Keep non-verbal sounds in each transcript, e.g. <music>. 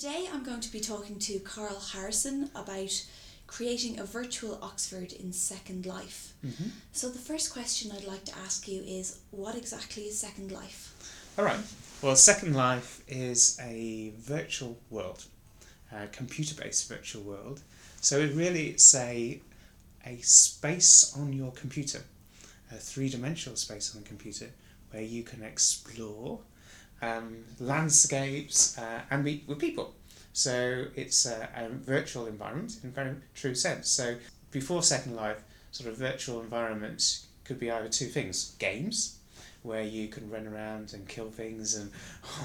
today I'm going to be talking to Karl Harrison about creating a virtual Oxford in Second Life. Mm-hmm. So, the first question I'd like to ask you is what exactly is Second Life? All right. Well, Second Life is a virtual world, a computer-based virtual world. So it really it's a a space on your computer, a three-dimensional space on the computer where you can explore um, landscapes uh, and meet with people. So it's a, a virtual environment in a very true sense. So before Second Life, sort of virtual environments could be either two things: games, where you can run around and kill things and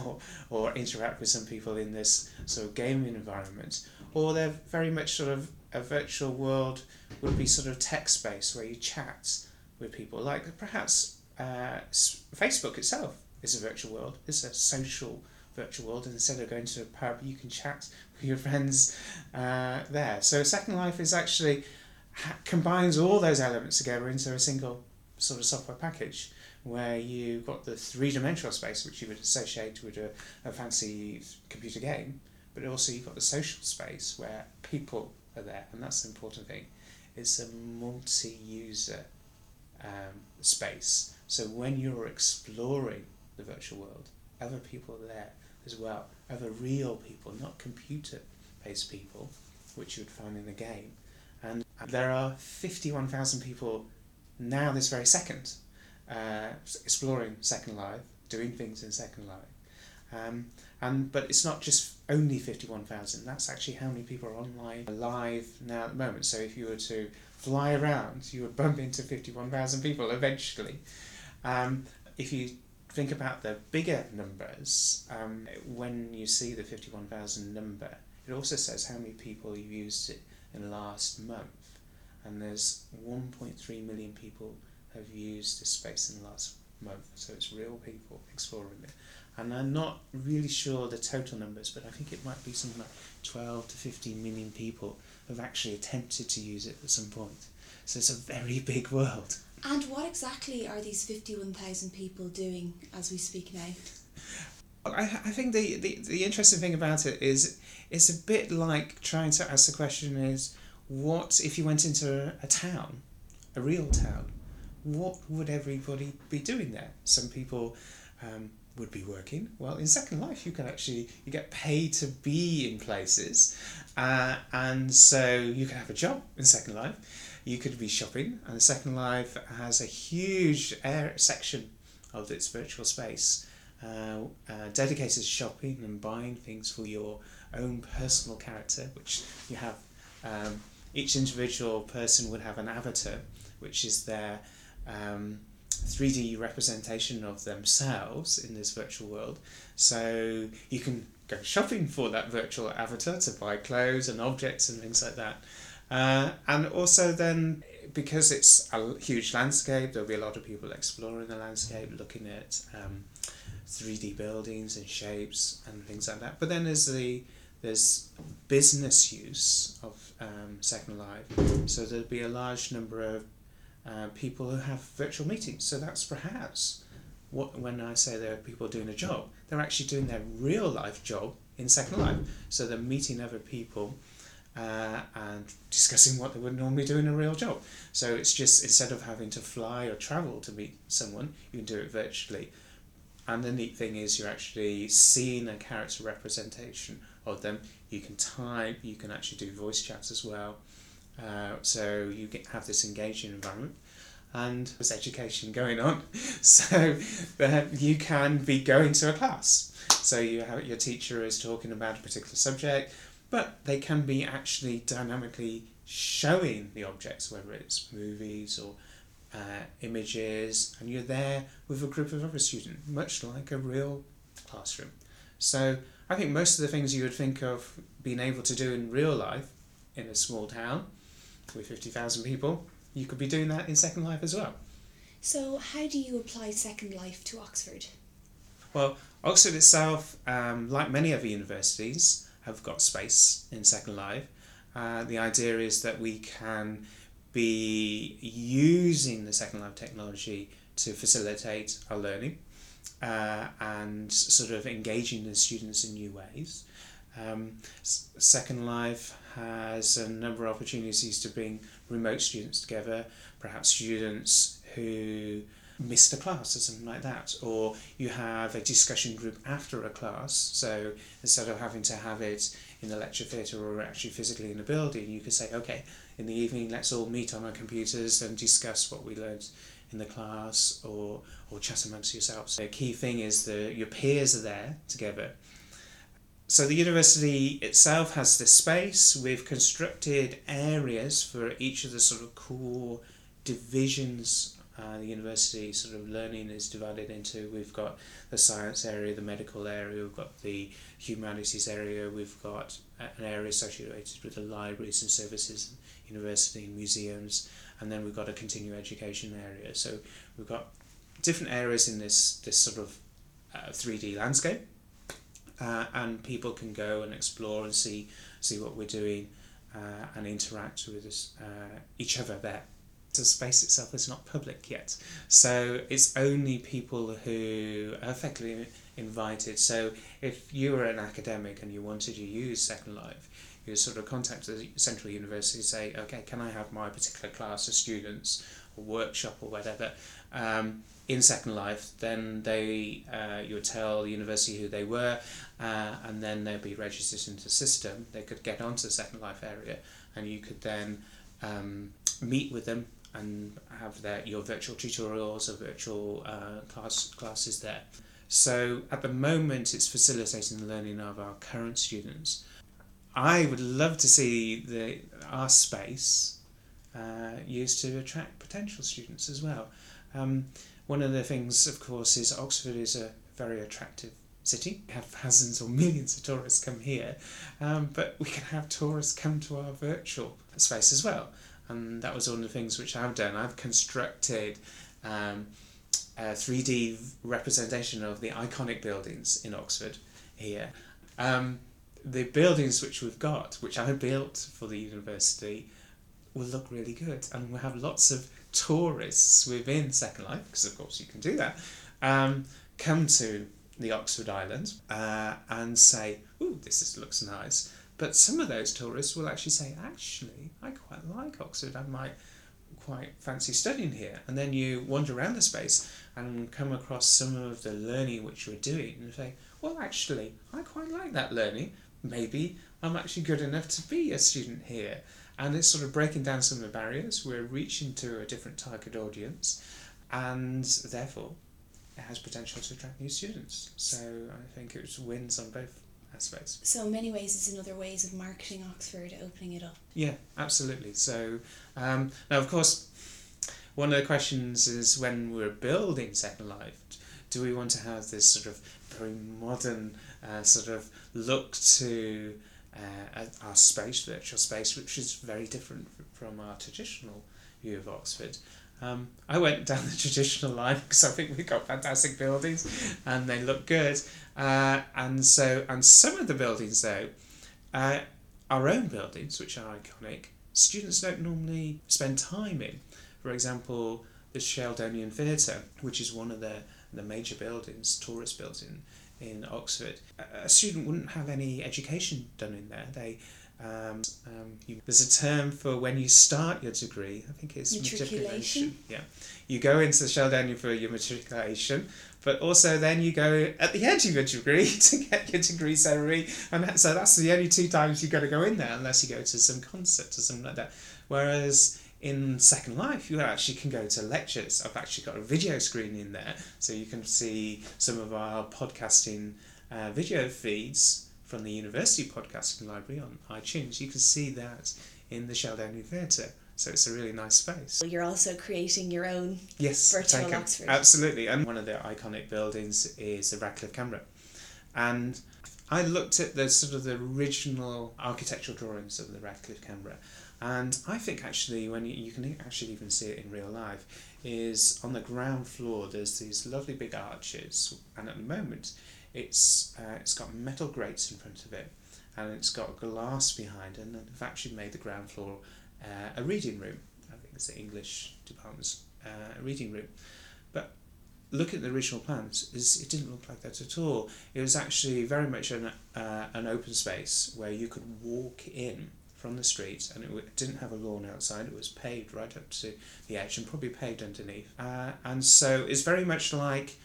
or, <laughs> or interact with some people in this sort of gaming environment, or they're very much sort of a virtual world would be sort of text based where you chat with people, like perhaps uh, Facebook itself is a virtual world. It's a social virtual world, and instead of going to a pub, you can chat with your <laughs> friends uh, there. So Second Life is actually ha- combines all those elements together into a single sort of software package where you've got the three dimensional space which you would associate with a, a fancy computer game, but also you've got the social space where people are there, and that's the important thing. It's a multi user um, space. So when you're exploring the virtual world, other people are there as well, other real people, not computer based people, which you would find in the game. And there are 51,000 people now, this very second, uh, exploring Second Life, doing things in Second Life. Um, and but it's not just only fifty one thousand. That's actually how many people are online live now at the moment. So if you were to fly around, you would bump into fifty one thousand people eventually. Um, if you think about the bigger numbers, um, when you see the fifty one thousand number, it also says how many people used it in the last month, and there's one point three million people have used this space in the last month. So it's real people exploring it. And I'm not really sure the total numbers, but I think it might be something like 12 to 15 million people have actually attempted to use it at some point. So it's a very <laughs> big world. And what exactly are these 51,000 people doing as we speak now? I, I think the, the, the interesting thing about it is it's a bit like trying to ask the question is what if you went into a, a town, a real town, what would everybody be doing there? Some people um, would be working. Well, in Second Life, you can actually you get paid to be in places, uh, and so you can have a job in Second Life. You could be shopping, and Second Life has a huge air section of its virtual space uh, uh, dedicated to shopping and buying things for your own personal character, which you have. Um, each individual person would have an avatar, which is their um, 3D representation of themselves in this virtual world. So you can go shopping for that virtual avatar to buy clothes and objects and things like that. Uh, and also then because it's a huge landscape, there'll be a lot of people exploring the landscape, looking at um, 3D buildings and shapes and things like that. But then there's the there's business use of um, Second Life, so there'll be a large number of uh, people who have virtual meetings. So that's perhaps what when I say there are people doing a job, they're actually doing their real life job in Second Life. So they're meeting other people uh, and discussing what they would normally do in a real job. So it's just instead of having to fly or travel to meet someone, you can do it virtually. And the neat thing is you're actually seeing a character representation of them. You can type, you can actually do voice chats as well. Uh, so you get, have this engaging environment and there's education going on <laughs> so that you can be going to a class so you have your teacher is talking about a particular subject but they can be actually dynamically showing the objects whether it's movies or uh, images and you're there with a group of other students much like a real classroom so i think most of the things you would think of being able to do in real life in a small town with 50,000 people, you could be doing that in Second Life as well. So, how do you apply Second Life to Oxford? Well, Oxford itself, um, like many other universities, have got space in Second Life. Uh, the idea is that we can be using the Second Life technology to facilitate our learning uh, and sort of engaging the students in new ways. Um, Second Life has a number of opportunities to bring remote students together, perhaps students who a class or something like that, or you have a discussion group after a class. So instead of having to have it in the lecture theatre or actually physically in a building, you could say, okay, in the evening, let's all meet on our computers and discuss what we learned in the class or, or chat amongst yourselves. The key thing is that your peers are there together. So the university itself has this space. We've constructed areas for each of the sort of core divisions uh, the university sort of learning is divided into we've got the science area, the medical area, we've got the humanities area, we've got an area associated with the libraries and services, university and museums, and then we've got a continuing education area. So we've got different areas in this this sort of uh, three D landscape, uh, and people can go and explore and see see what we're doing, uh, and interact with us, uh, each other there the space itself is not public yet. So it's only people who are effectively invited. So if you were an academic and you wanted to use Second Life, you sort of contact the Central University and say, okay, can I have my particular class of students or workshop or whatever um, in Second Life? Then they uh, you would tell the university who they were, uh, and then they'd be registered into the system. They could get onto the Second Life area, and you could then um, meet with them and have their, your virtual tutorials or virtual uh, class, classes there. So at the moment, it's facilitating the learning of our current students. I would love to see the our space uh, used to attract potential students as well. Um, one of the things, of course, is Oxford is a very attractive city. We have thousands or millions of tourists come here, um, but we can have tourists come to our virtual space as well and that was one of the things which I've done. I've constructed um, a 3D representation of the iconic buildings in Oxford here. Um, the buildings which we've got, which I built for the university, will look really good, and we'll have lots of tourists within Second Life, because of course you can do that, um, come to the Oxford Island uh, and say, "Ooh, this is, looks nice." But some of those tourists will actually say, actually, I quite like Oxford. I might quite fancy studying here. And then you wander around the space and come across some of the learning which you're doing and say, well, actually, I quite like that learning. Maybe I'm actually good enough to be a student here. And it's sort of breaking down some of the barriers. We're reaching to a different target audience, and therefore, it has potential to attract new students. So I think it wins on both aspects. So in many ways, it's another ways of marketing Oxford, opening it up. Yeah, absolutely. So um, now, of course, one of the questions is when we're building Second Life, do we want to have this sort of very modern uh, sort of look to uh, our space, virtual space, which is very different from our traditional view of Oxford. Um, I went down the traditional line because I think we've got fantastic buildings and they look good. Uh, and so, and some of the buildings though, uh, our own buildings, which are iconic, students don't normally spend time in. For example, the Sheldonian Theatre, which is one of the, the major buildings, tourist building in Oxford. A student wouldn't have any education done in there. They um, um, you, there's a term for when you start your degree. I think it's matriculation. matriculation. Yeah, you go into the Sheldonian for your matriculation, but also then you go at the end of your degree <laughs> to get your degree ceremony, and so that's the only two times you've got to go in there unless you go to some concert or something like that. Whereas in Second Life, you actually can go to lectures. I've actually got a video screen in there, so you can see some of our podcasting uh, video feeds from the University Podcasting Library on iTunes, you can see that in the Sheldonian Theatre. So it's a really nice space. You're also creating your own yes, virtual. Oxford. Absolutely. And one of the iconic buildings is the Radcliffe Camera. And I looked at the sort of the original architectural drawings of the Radcliffe Camera. And I think actually, when you, you can actually even see it in real life, is on the ground floor there's these lovely big arches, and at the moment it's uh, it's got metal grates in front of it, and it's got glass behind, and they've actually made the ground floor uh, a reading room. I think it's the English department's uh, reading room, but looking at the original plans, is it didn't look like that at all. It was actually very much an uh, an open space where you could walk in from the street, and it didn't have a lawn outside. It was paved right up to the edge, and probably paved underneath. Uh, and so it's very much like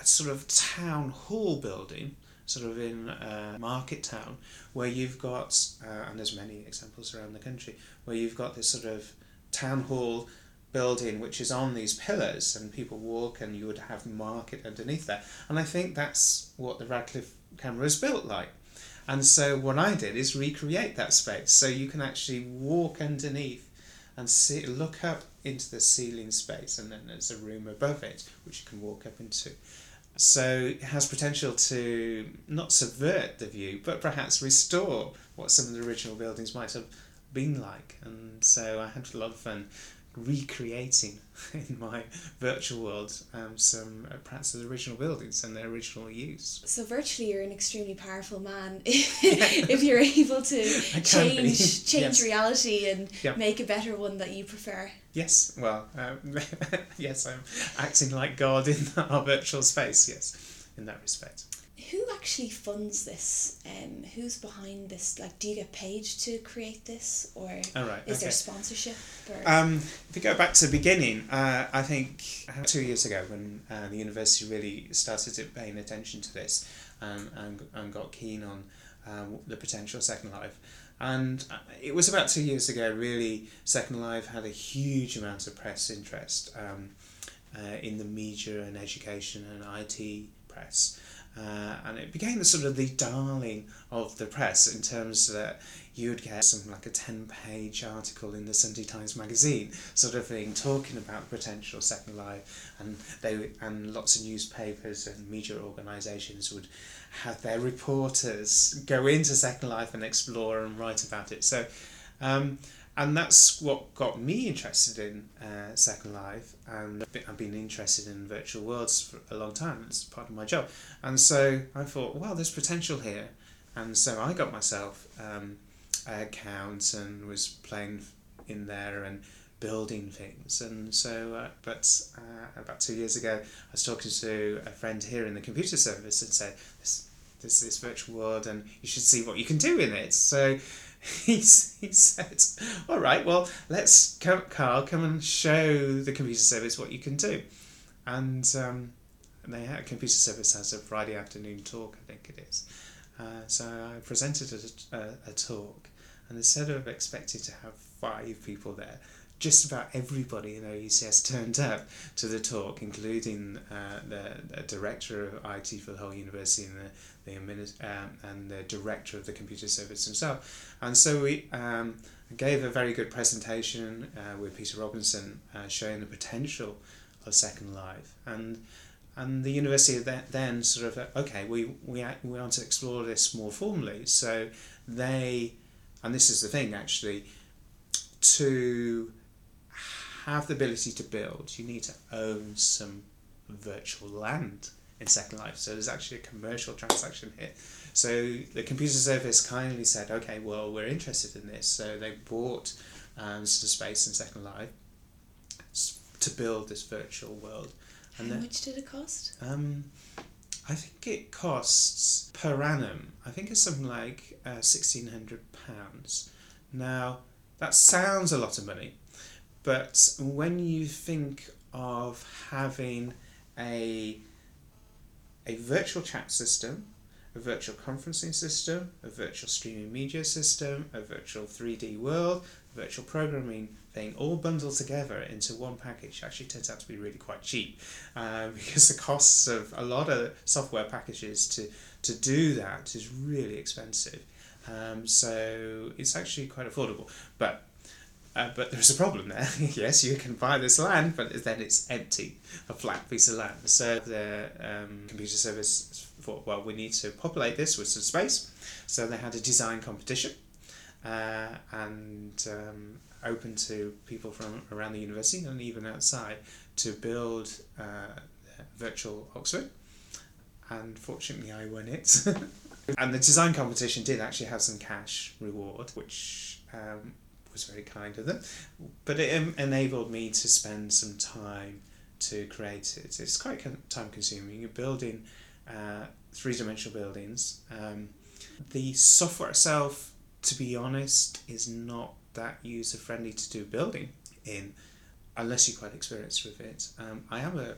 a sort of town hall building. Sort of in uh, market town, where you've got, uh, and there's many examples around the country, where you've got this sort of town hall building which is on these pillars and people walk and you would have market underneath there. And i think that's what the radcliffe camera is built like. And so what i did is recreate that space. So you can actually walk underneath and see look up into the ceiling space and then there's a room above it which you can walk up into so it has potential to not subvert the view but perhaps restore what some of the original buildings might have been like. And so i had a lot of fun recreating <laughs> in my virtual world um, some uh, perhaps the original buildings and their original use. So virtually, you're an extremely powerful man <laughs> <laughs> if you're able to change change yes. reality and make a better one that you prefer. Yes, well, um, yes, I'm acting like God in our virtual space. Yes, in that respect who actually funds this? Um, who's behind this? Like, do you get paid to create this, or oh, right. is okay. there sponsorship? Or? Um, if we go back to the beginning, uh, I think two years ago when uh, the university really started paying attention to this um, and, and got keen on um, the potential Second Life. And uh, it was about two years ago, really, Second Life had a huge amount of press interest um, uh, in the media and education and IT press. Uh, and it became the sort of the darling of the press in terms that you'd get something like a 10 page article in the Sunday Times magazine sort of thing talking about the potential second life. And they and lots of newspapers and media organisations would have their reporters go into second life and explore and write about it. So um, and that's what got me interested in uh, Second Life, and I've been interested in virtual worlds for a long time. It's part of my job, and so I thought, well, there's potential here, and so I got myself um, an account and was playing in there and building things, and so. Uh, but uh, about two years ago, I was talking to a friend here in the computer service and said, "This, this, this virtual world, and you should see what you can do in it." So <laughs> he, he said, All right, well, let's, come, Karl, come and show the computer service what you can do. And um, they had, computer service has a Friday afternoon talk, I think it is. Uh, so I presented a, a, a talk, and instead of expecting to have five people there, just about everybody in OUCS turned up to the talk, including uh, the, the, director of IT for the whole university and the, the administ- um, and the director of the computer service himself. And so we um, gave a very good presentation uh, with Peter Robinson uh, showing the potential of Second Life. And and the university then sort of okay we, we we want to explore this more formally so they and this is the thing actually to have the ability to build, you need to own some virtual land in Second Life. So there's actually a commercial transaction here. So the computer service kindly said, okay, well, we're interested in this. So they bought um, some space in Second Life to build this virtual world. And How then, much did it cost? Um, I think it costs per annum. I think it's something like uh, sixteen hundred pounds. Now that sounds a lot of money, but when you think of having a, a virtual chat system, a virtual conferencing system, a virtual streaming media system, a virtual 3D world, virtual programming thing, all bundled together into one package actually turns out to be really quite cheap uh, <laughs> because the costs of a lot of software packages to, to do that is really expensive. Um, so it's actually quite affordable. But uh, but there's a problem there. <laughs> yes, you can buy this land, but then it's empty, a flat piece of land. So the um, computer service thought, well, we need to populate this with some space. So they had a design competition uh, and um, open to people from around the university and even outside to build uh, virtual Oxford. And fortunately, I won it. <laughs> and the design competition did actually have some cash reward, which um, was very kind of them. But it enabled me to spend some time to create it. It's quite time consuming. You're building uh, three dimensional buildings. Um, the software itself, to be honest, is not that user friendly to do building in unless you're quite experienced with it. Um, I am a,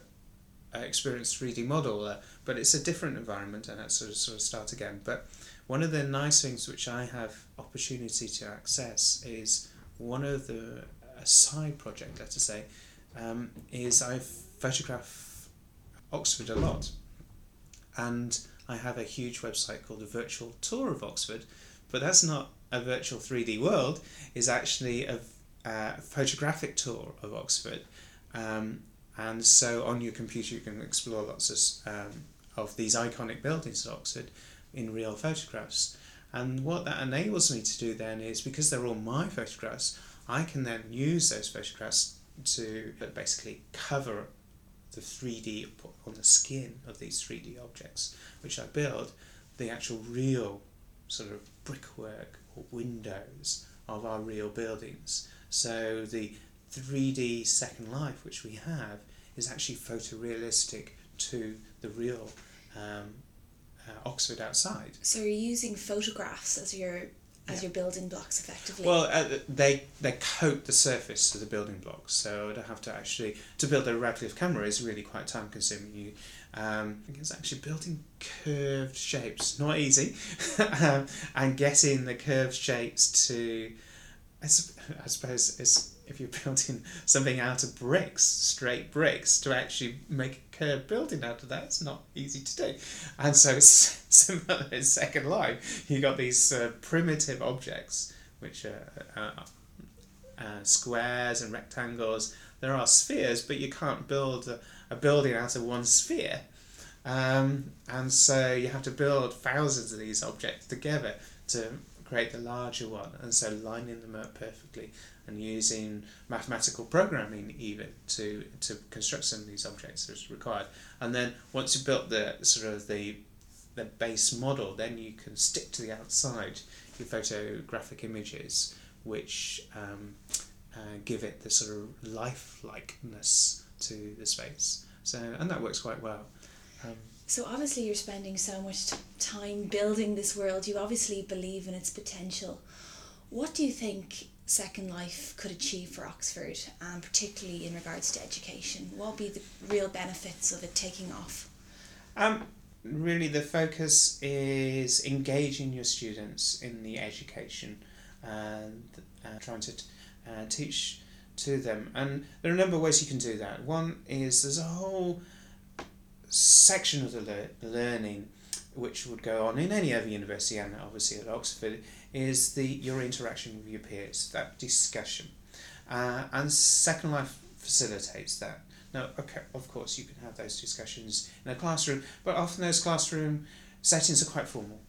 a experienced 3D modeler, but it's a different environment and that's sort of, sort of start again. But one of the nice things which I have opportunity to access is one of the a side project, let's say, um, is I photograph Oxford a lot, and I have a huge website called the Virtual Tour of Oxford, but that's not a virtual three D world. Is actually a, a, photographic tour of Oxford, um, and so on your computer you can explore lots of um, of these iconic buildings at Oxford in real photographs. And what that enables me to do then is because they're all my photographs, I can then use those photographs to basically cover the 3D on the skin of these 3D objects, which I build, the actual real sort of brickwork or windows of our real buildings. So the 3D Second Life, which we have, is actually photorealistic to the real um, uh, Oxford outside. So you're using photographs as your as yeah. your building blocks effectively. Well, uh, they they coat the surface of the building blocks, so I don't have to actually to build a Radcliffe camera is really quite time consuming. You, um, it's actually building curved shapes, not easy, <laughs> um, and getting the curved shapes to, I, I suppose, it's if you're <laughs> building something out of bricks, straight bricks, to actually make a curved building out of that, it's not easy to do. And so, <laughs> similar in Second Life, you got these uh, primitive objects, which are uh, uh, squares and rectangles. There are spheres, but you can't build a, a building out of one sphere. Um, and so you have to build thousands of these objects together to create the larger one, and so lining them up perfectly and using mathematical programming even to, to construct some of these objects as required. And then once you've built the sort of the the base model, then you can stick to the outside your photographic images, which um, uh, give it the sort of lifelikeness to the space. So and that works quite well. Um, so obviously you're spending so much time building this world. You obviously believe in its potential. What do you think Second Life could achieve for Oxford, and particularly in regards to education? What will be the real benefits of it taking off? Um, really, the focus is engaging your students in the education and uh, trying to uh, teach to them. And there are a number of ways you can do that. One is there's a whole section of the le- learning which would go on in any other university and obviously at Oxford is the your interaction with your peers, that discussion. Uh, and Second Life facilitates that. Now, okay, of course, you can have those discussions in a classroom, but often those classroom settings are quite formal.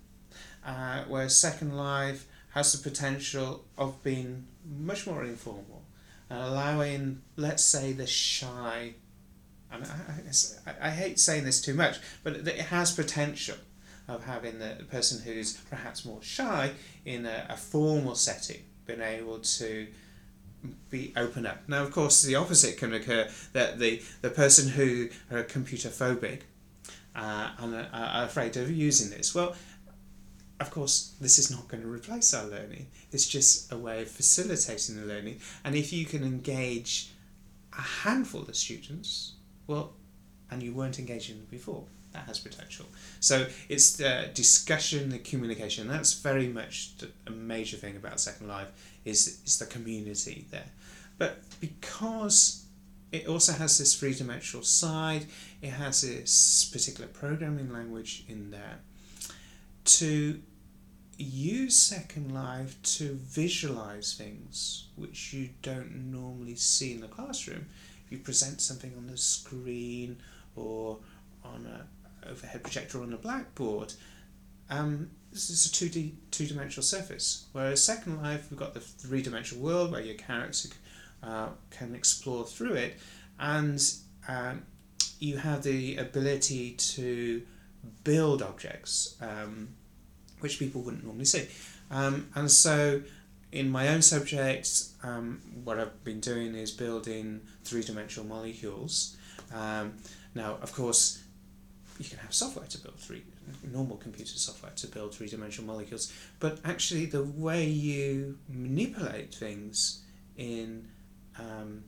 Uh, whereas Second Life has the potential of being much more informal, allowing, let's say, the shy I, I, I, I hate saying this too much, but it has potential of having the person who's perhaps more shy in a, a formal setting been able to be open up. Now, of course, the opposite can occur that the, the person who are computer phobic uh, and are afraid of using this. Well, of course, this is not going to replace our learning. It's just a way of facilitating the learning. And if you can engage a handful of students well, and you weren't engaging them before. That has potential. So it's the discussion, the communication. That's very much a major thing about Second Life is is the community there. But because it also has this three dimensional side, it has this particular programming language in there. To use Second Life to visualize things which you don't normally see in the classroom you present something on the screen or on a overhead projector on a blackboard, um, this is a 2D, two dimensional surface. Whereas Second Life, we've got the three dimensional world where your character uh, can explore through it, and um, you have the ability to build objects, um, which people wouldn't normally see. Um, and so in my own subject, um, what I've been doing is building three dimensional molecules. Um, now, of course, you can have software to build three normal computer software to build three dimensional molecules, but actually the way you manipulate things in um,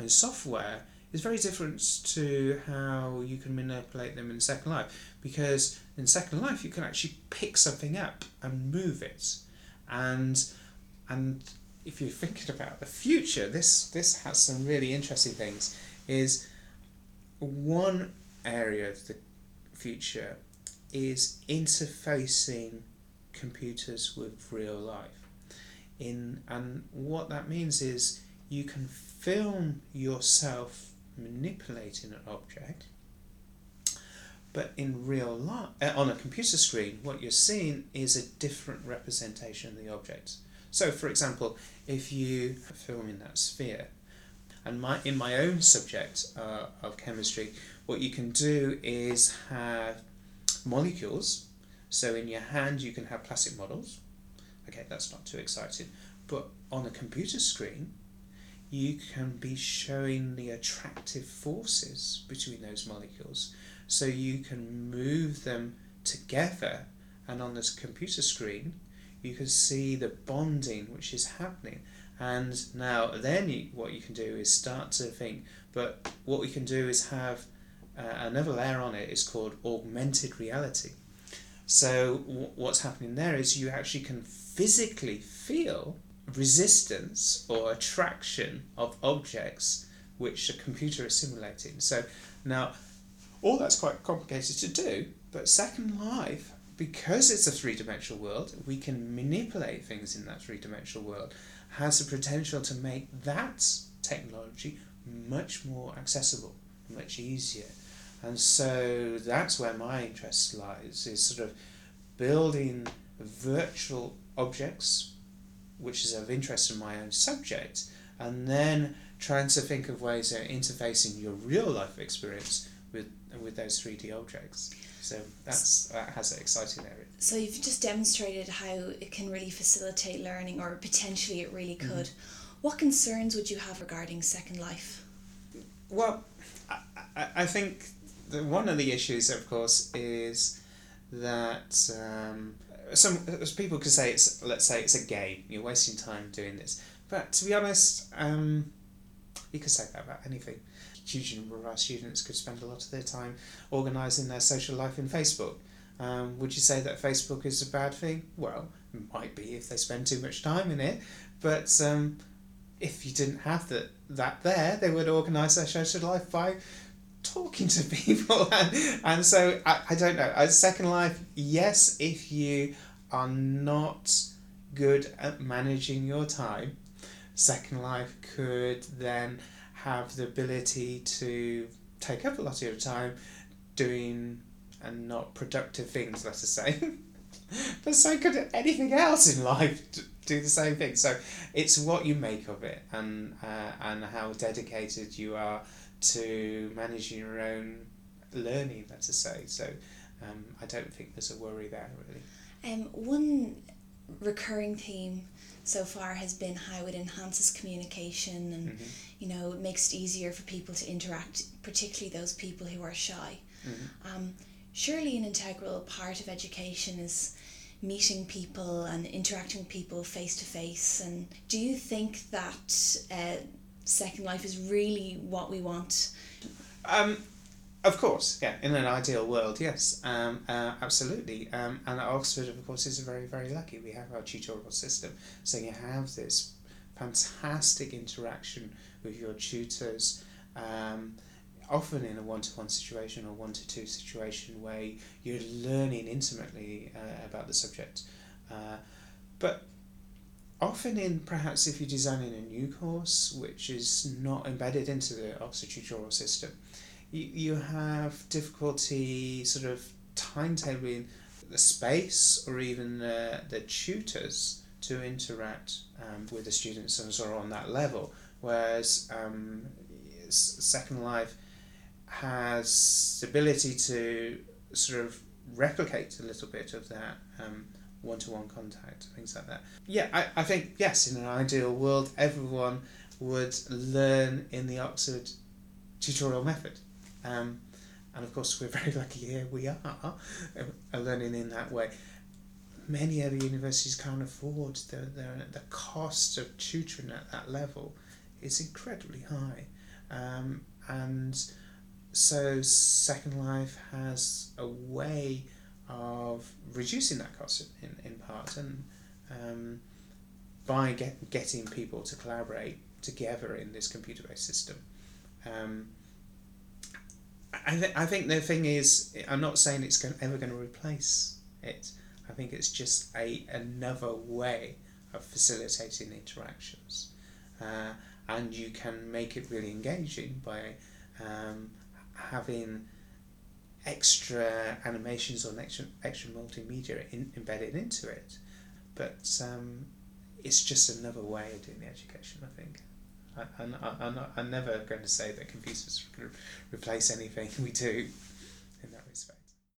in software is very different to how you can manipulate them in Second Life because in Second Life you can actually pick something up and move it, and and if you're thinking about the future, this this has some really interesting things. Is one area of the future is interfacing computers with real life. In and what that means is you can film yourself manipulating an object, but in real life, uh, on a computer screen, what you're seeing is a different representation of the object. So, for example, if you are filming that sphere, and my in my own subject uh, of chemistry, what you can do is have molecules. So in your hand, you can have plastic models. Okay, that's not too exciting. But on a computer screen, you can be showing the attractive forces between those molecules. So you can move them together, and on this computer screen, you can see the bonding which is happening. And now, then, you, what you can do is start to think, but what we can do is have uh, another layer on it is called augmented reality. So w- what's happening there is you actually can physically feel resistance or attraction of objects which a computer is simulating. So now all that's quite complicated to do, but Second Life, because it's a three dimensional world, we can manipulate things in that three dimensional world, has the potential to make that technology much more accessible, much easier. And so that's where my interest lies, is sort of building virtual objects, which is of interest in my own subject, and then trying to think of ways of interfacing your real life experience with with those 3D objects. So that's that has an exciting area. So you've just demonstrated how it can really facilitate learning, or potentially it really could. Mm-hmm. What concerns would you have regarding Second Life? Well, I, I, I think the, one of the issues, of course, is that um, some people could say it's let's say it's a game. You're wasting time doing this, but to be honest, um, you could say that about anything. Huge number of our students could spend a lot of their time organising their social life in Facebook. Um, would you say that Facebook is a bad thing? Well, it might be if they spend too much time in it, but um, if you didn't have that that there, they would organise their social life by talking to <laughs> people and, and so I, I don't know a second life yes if you are not good at managing your time second life could then have the ability to take up a lot of your time doing and not productive things let us say <laughs> but so could anything else in life do the same thing so it's what you make of it and uh, and how dedicated you are to managing your own learning, let's say. So um, I don't think there's a worry there really. Um, one recurring theme so far has been how it enhances communication and mm-hmm. you know it makes it easier for people to interact, particularly those people who are shy. Mm-hmm. Um, surely an integral part of education is meeting people and interacting with people face to face. And do you think that uh, Second Life is really what we want? Um, of course, yeah. In an ideal world, yes, um, uh, absolutely. Um, and Oxford, of course, is very, very lucky. We have our tutorial system, so you have this fantastic interaction with your tutors. Um, often in a one-to-one situation or one-to-two situation where you're learning intimately uh, about the subject. Uh, but often in perhaps if you're designing a new course which is not embedded into the Oxford tutorial system, you, you have difficulty sort of timetabling the space or even the, the tutors to interact um, with the students and sort of on that level. Whereas um, Second Life has the ability to sort of replicate a little bit of that one to one contact, things like that. Yeah, I, I think, yes, in an ideal world, everyone would learn in the Oxford tutorial method. Um, and of course, we're <laughs> very lucky here we are uh, learning in that way. Many other universities can't afford the, the, the cost of tutoring at that level is incredibly high. Um, and so Second Life has a way of reducing that cost in, in part and um, by get, getting people to collaborate together in this computer based system. Um, I, th- I think the thing is, I'm not saying it's going, ever going to replace it. I think it's just a another way of facilitating interactions. Uh, and you can make it really engaging by um, having extra animations or extra, extra multimedia in, embedded into it. But um, it's just another way of doing the education, I think. I, I'm, I'm, I'm never going to say that computers replace anything <laughs> we do.